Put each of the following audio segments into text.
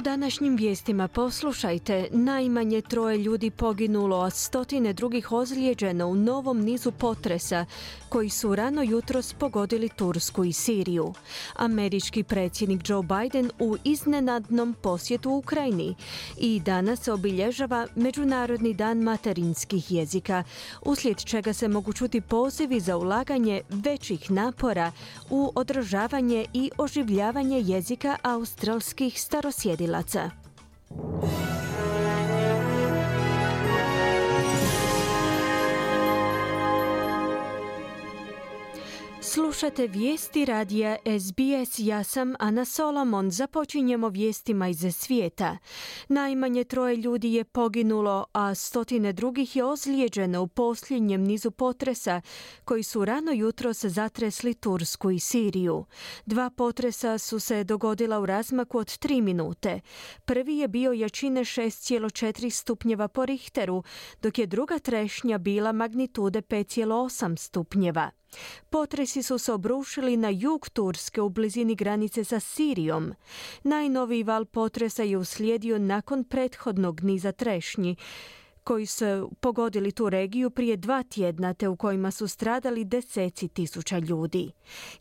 Današnjim vijestima poslušajte, najmanje troje ljudi poginulo, a stotine drugih ozlijeđeno u novom nizu potresa koji su rano jutros pogodili Tursku i Siriju. Američki predsjednik Joe Biden u iznenadnom posjetu Ukrajini i danas obilježava Međunarodni dan materinskih jezika, uslijed čega se mogu čuti pozivi za ulaganje većih napora u održavanje i oživljavanje jezika australskih starosjedilaca. Slušate vijesti radija SBS. Ja sam Ana Solomon. Započinjemo vijestima iz svijeta. Najmanje troje ljudi je poginulo, a stotine drugih je ozlijeđeno u posljednjem nizu potresa koji su rano jutro se zatresli Tursku i Siriju. Dva potresa su se dogodila u razmaku od tri minute. Prvi je bio jačine 6,4 stupnjeva po Richteru, dok je druga trešnja bila magnitude 5,8 stupnjeva. Potresi su se obrušili na jug Turske u blizini granice sa Sirijom. Najnoviji val potresa je uslijedio nakon prethodnog niza trešnji koji su pogodili tu regiju prije dva tjedna te u kojima su stradali deseci tisuća ljudi.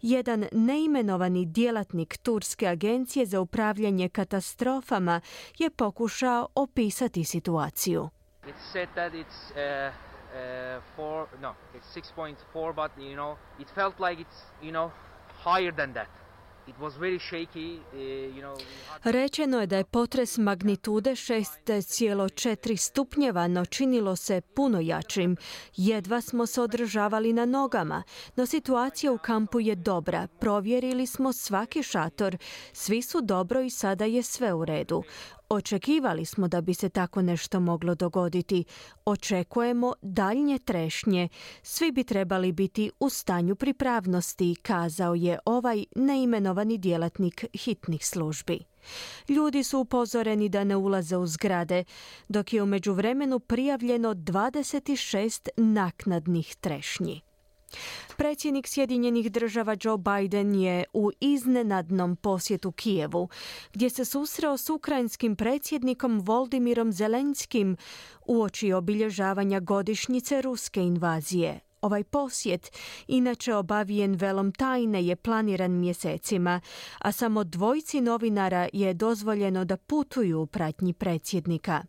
Jedan neimenovani djelatnik Turske agencije za upravljanje katastrofama je pokušao opisati situaciju. Uh, four, no, it's 6.4, but you know, it felt like it's, you know, higher than that. Uh, Rečeno je da je potres magnitude 6,4 stupnjeva, no činilo se puno jačim. Jedva smo se održavali na nogama, no situacija u kampu je dobra. Provjerili smo svaki šator, svi su dobro i sada je sve u redu. Očekivali smo da bi se tako nešto moglo dogoditi. Očekujemo daljnje trešnje. Svi bi trebali biti u stanju pripravnosti, kazao je ovaj neimenovani djelatnik hitnih službi. Ljudi su upozoreni da ne ulaze u zgrade, dok je u međuvremenu prijavljeno 26 naknadnih trešnji. Predsjednik Sjedinjenih država Joe Biden je u iznenadnom posjetu Kijevu, gdje se susreo s ukrajinskim predsjednikom Voldimirom Zelenskim uoči obilježavanja godišnjice ruske invazije. Ovaj posjet, inače obavijen velom tajne, je planiran mjesecima, a samo dvojci novinara je dozvoljeno da putuju u pratnji predsjednika.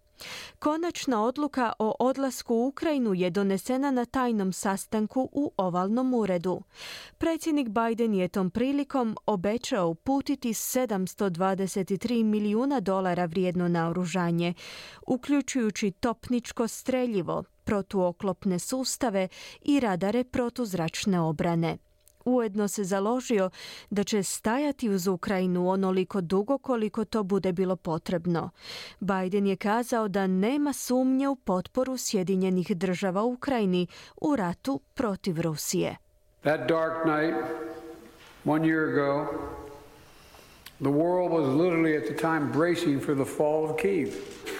Konačna odluka o odlasku u Ukrajinu je donesena na tajnom sastanku u ovalnom uredu. Predsjednik Biden je tom prilikom obećao uputiti 723 milijuna dolara vrijedno naoružanje, uključujući topničko streljivo, protuoklopne sustave i radare protuzračne obrane. Ujedno se založio da će stajati uz Ukrajinu onoliko dugo koliko to bude bilo potrebno. Biden je kazao da nema sumnje u potporu Sjedinjenih država Ukrajini u ratu protiv Rusije. That dark night, one year ago, the world was literally at the time bracing for the fall of Kiev.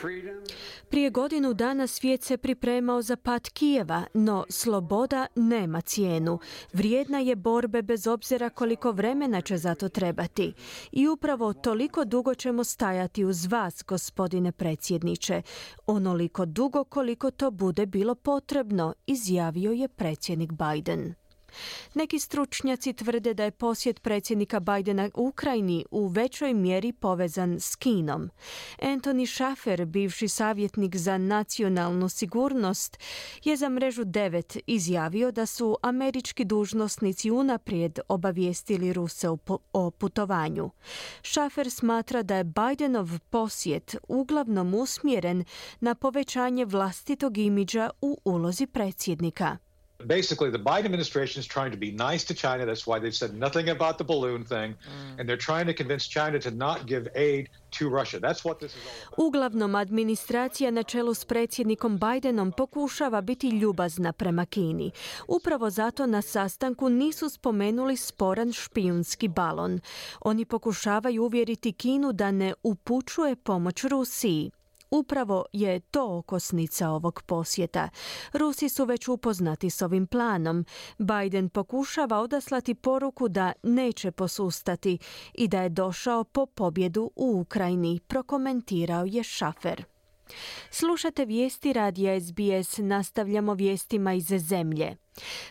Freedom prije godinu dana svijet se pripremao za pad Kijeva, no sloboda nema cijenu. Vrijedna je borbe bez obzira koliko vremena će za to trebati. I upravo toliko dugo ćemo stajati uz vas, gospodine predsjedniče. Onoliko dugo koliko to bude bilo potrebno, izjavio je predsjednik Biden. Neki stručnjaci tvrde da je posjet predsjednika Bidena u Ukrajini u većoj mjeri povezan s Kinom. Anthony Schaffer, bivši savjetnik za nacionalnu sigurnost, je za mrežu 9 izjavio da su američki dužnosnici unaprijed obavijestili Ruse o putovanju. Schaffer smatra da je Bidenov posjet uglavnom usmjeren na povećanje vlastitog imidža u ulozi predsjednika. Basically the Biden administration is trying to be nice to China. That's why they've said nothing about the balloon thing. Mm. And they're trying to convince China to not give aid to Russia. That's what this is all about. Uglavnom administracija na čelu s predsjednikom Bidenom pokušava biti ljubazna prema Kini. Upravo zato na sastanku nisu spomenuli sporan špijunski balon. Oni pokušavaju uvjeriti Kinu da ne upućuje pomoć Rusiji. Upravo je to okosnica ovog posjeta. Rusi su već upoznati s ovim planom. Biden pokušava odaslati poruku da neće posustati i da je došao po pobjedu u Ukrajini, prokomentirao je Šafer. Slušate vijesti radija SBS, nastavljamo vijestima iz zemlje.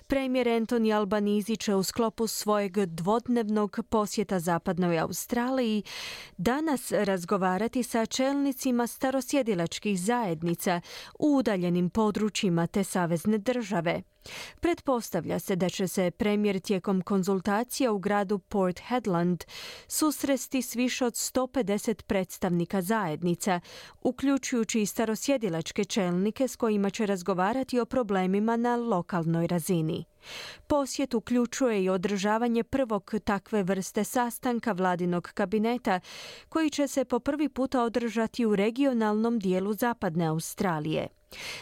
Premijer Anthony Albanizi će u sklopu svojeg dvodnevnog posjeta zapadnoj Australiji danas razgovarati sa čelnicima starosjedilačkih zajednica u udaljenim područjima te savezne države. Pretpostavlja se da će se premijer tijekom konzultacija u gradu Port Hedland susresti s više od 150 predstavnika zajednica, uključujući i starosjedilačke čelnike s kojima će razgovarati o problemima na lokalnoj kaskazini. Posjet uključuje i održavanje prvog takve vrste sastanka vladinog kabineta koji će se po prvi puta održati u regionalnom dijelu zapadne Australije.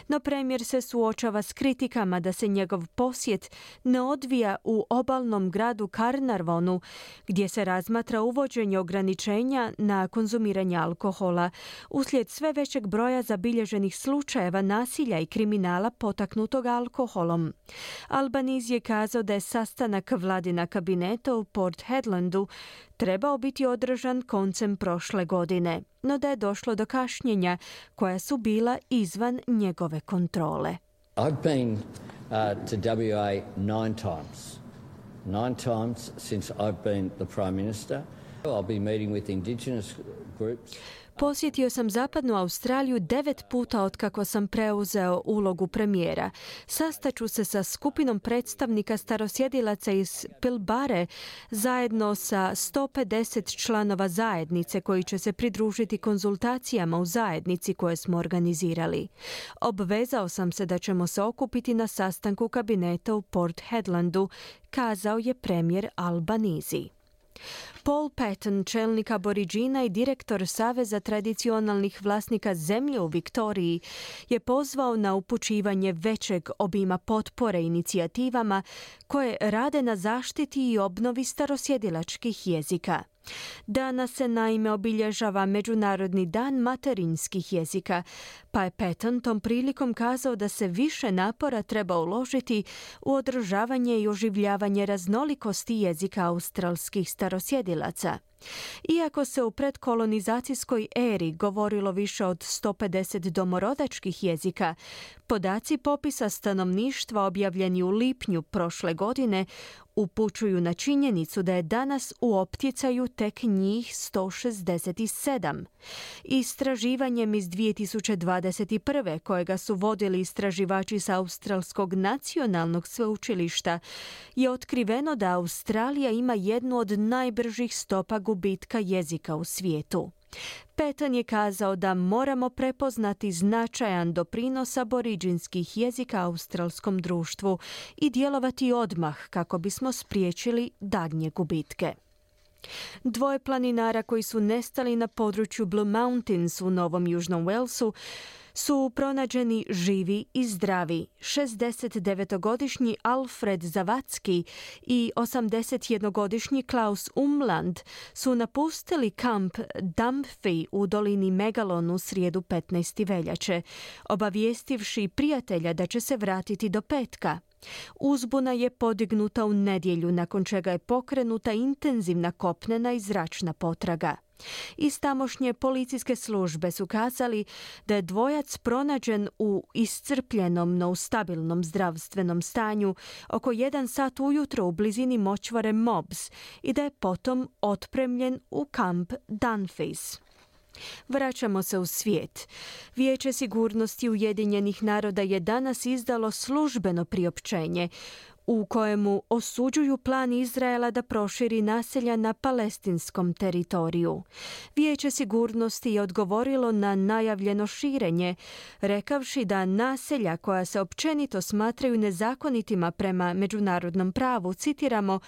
No premijer se suočava s kritikama da se njegov posjet ne odvija u obalnom gradu Karnarvonu, gdje se razmatra uvođenje ograničenja na konzumiranje alkohola uslijed sve većeg broja zabilježenih slučajeva nasilja i kriminala potaknutog alkoholom. Albaniz je kazao da je sastanak vladina kabineta u Port Hedlandu trebao biti održan koncem prošle godine, no da je došlo do kašnjenja koja su bila izvan njegove kontrole. I've been uh, to WA nine times. Nine times since I've been the Prime Minister. I'll be meeting with indigenous groups. Posjetio sam zapadnu Australiju devet puta otkako sam preuzeo ulogu premijera. Sastaću se sa skupinom predstavnika starosjedilaca iz Pilbare zajedno sa 150 članova zajednice koji će se pridružiti konzultacijama u zajednici koje smo organizirali. Obvezao sam se da ćemo se okupiti na sastanku kabineta u Port Hedlandu, kazao je premijer Albanizi. Paul Patton, čelnik aboriđina i direktor Saveza tradicionalnih vlasnika zemlje u Viktoriji, je pozvao na upućivanje većeg obima potpore inicijativama koje rade na zaštiti i obnovi starosjedilačkih jezika. Danas se naime obilježava Međunarodni dan materinskih jezika, pa je Patton tom prilikom kazao da se više napora treba uložiti u održavanje i oživljavanje raznolikosti jezika australskih starosjedilaca. Iako se u predkolonizacijskoj eri govorilo više od 150 domorodačkih jezika, podaci popisa stanovništva objavljeni u lipnju prošle godine upućuju na činjenicu da je danas u opticaju tek njih 167. Istraživanjem iz 2021. kojega su vodili istraživači sa Australskog nacionalnog sveučilišta je otkriveno da Australija ima jednu od najbržih stopa gubitka jezika u svijetu. Petan je kazao da moramo prepoznati značajan doprinos aboriđinskih jezika australskom društvu i djelovati odmah kako bismo spriječili dagnje gubitke. Dvoje planinara koji su nestali na području Blue Mountains u Novom Južnom Walesu su pronađeni živi i zdravi. 69-godišnji Alfred Zavacki i 81-godišnji Klaus Umland su napustili kamp Dampfi u dolini Megalon u srijedu 15. veljače, obavijestivši prijatelja da će se vratiti do petka. Uzbuna je podignuta u nedjelju nakon čega je pokrenuta intenzivna kopnena i zračna potraga. Iz tamošnje policijske službe su kazali da je dvojac pronađen u iscrpljenom, no u stabilnom zdravstvenom stanju oko jedan sat ujutro u blizini močvare Mobs i da je potom otpremljen u kamp Dunface. Vraćamo se u svijet. Vijeće sigurnosti Ujedinjenih naroda je danas izdalo službeno priopćenje u kojemu osuđuju plan Izraela da proširi naselja na palestinskom teritoriju. Vijeće sigurnosti je odgovorilo na najavljeno širenje, rekavši da naselja koja se općenito smatraju nezakonitima prema međunarodnom pravu, citiramo,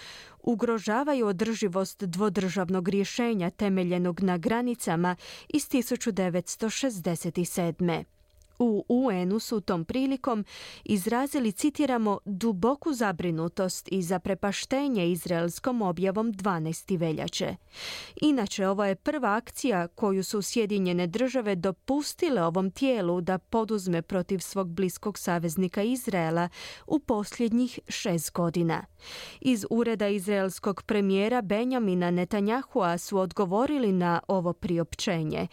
ugrožavaju održivost dvodržavnog rješenja temeljenog na granicama iz 1967. U UN-u su tom prilikom izrazili, citiramo, duboku zabrinutost i zaprepaštenje izraelskom objavom 12. veljače. Inače, ovo je prva akcija koju su Sjedinjene države dopustile ovom tijelu da poduzme protiv svog bliskog saveznika Izraela u posljednjih šest godina. Iz ureda izraelskog premijera Benjamina Netanjahua su odgovorili na ovo priopćenje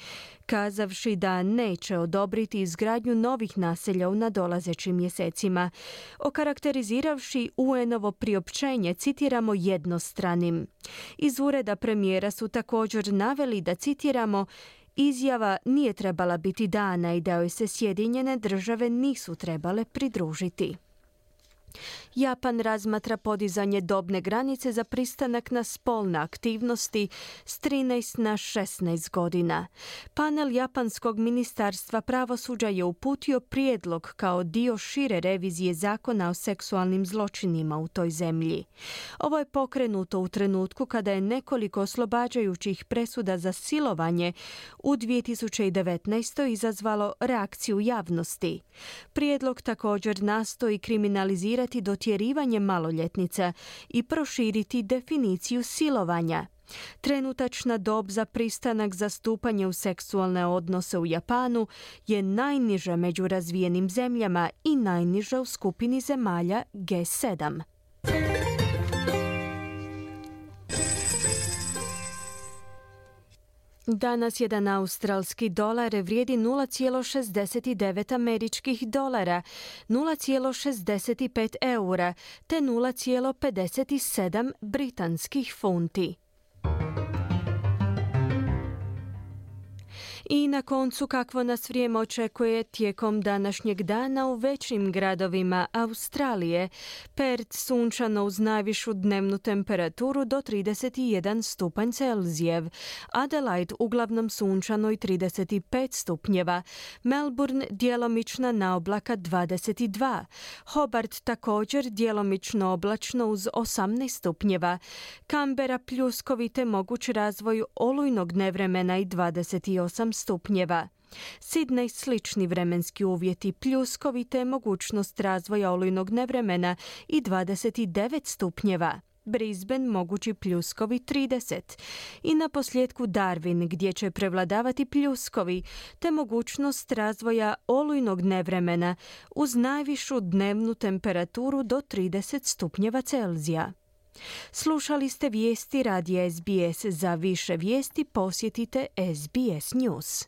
kazavši da neće odobriti izgradnju novih naselja u nadolazećim mjesecima. Okarakteriziravši UN-ovo priopćenje, citiramo jednostranim. Iz ureda premijera su također naveli da citiramo Izjava nije trebala biti dana i da joj se Sjedinjene države nisu trebale pridružiti. Japan razmatra podizanje dobne granice za pristanak na spolne aktivnosti s 13 na 16 godina. Panel Japanskog ministarstva pravosuđa je uputio prijedlog kao dio šire revizije zakona o seksualnim zločinima u toj zemlji. Ovo je pokrenuto u trenutku kada je nekoliko oslobađajućih presuda za silovanje u 2019. izazvalo reakciju javnosti. Prijedlog također nastoji kriminalizirati do protjerivanje maloljetnica i proširiti definiciju silovanja. Trenutačna dob za pristanak za stupanje u seksualne odnose u Japanu je najniža među razvijenim zemljama i najniža u skupini zemalja G7. Danas jedan australski dolar vrijedi 0,69 američkih dolara, 0,65 eura te 0,57 britanskih funti. I na koncu kakvo nas vrijeme očekuje tijekom današnjeg dana u većim gradovima Australije. Perth sunčano uz najvišu dnevnu temperaturu do 31 stupanj Celzijev. Adelaide uglavnom sunčano i 35 stupnjeva. Melbourne djelomična na oblaka 22. Hobart također djelomično oblačno uz 18 stupnjeva. Canberra pljuskovite moguć razvoj olujnog nevremena i 28 stupnjeva. Sidney slični vremenski uvjeti pljuskovite mogućnost razvoja olujnog nevremena i 29 stupnjeva. Brisbane mogući pljuskovi 30 i na posljedku Darwin gdje će prevladavati pljuskovi te mogućnost razvoja olujnog nevremena uz najvišu dnevnu temperaturu do 30 stupnjeva Celzija. Slušali ste vijesti radija SBS. Za više vijesti posjetite SBS News.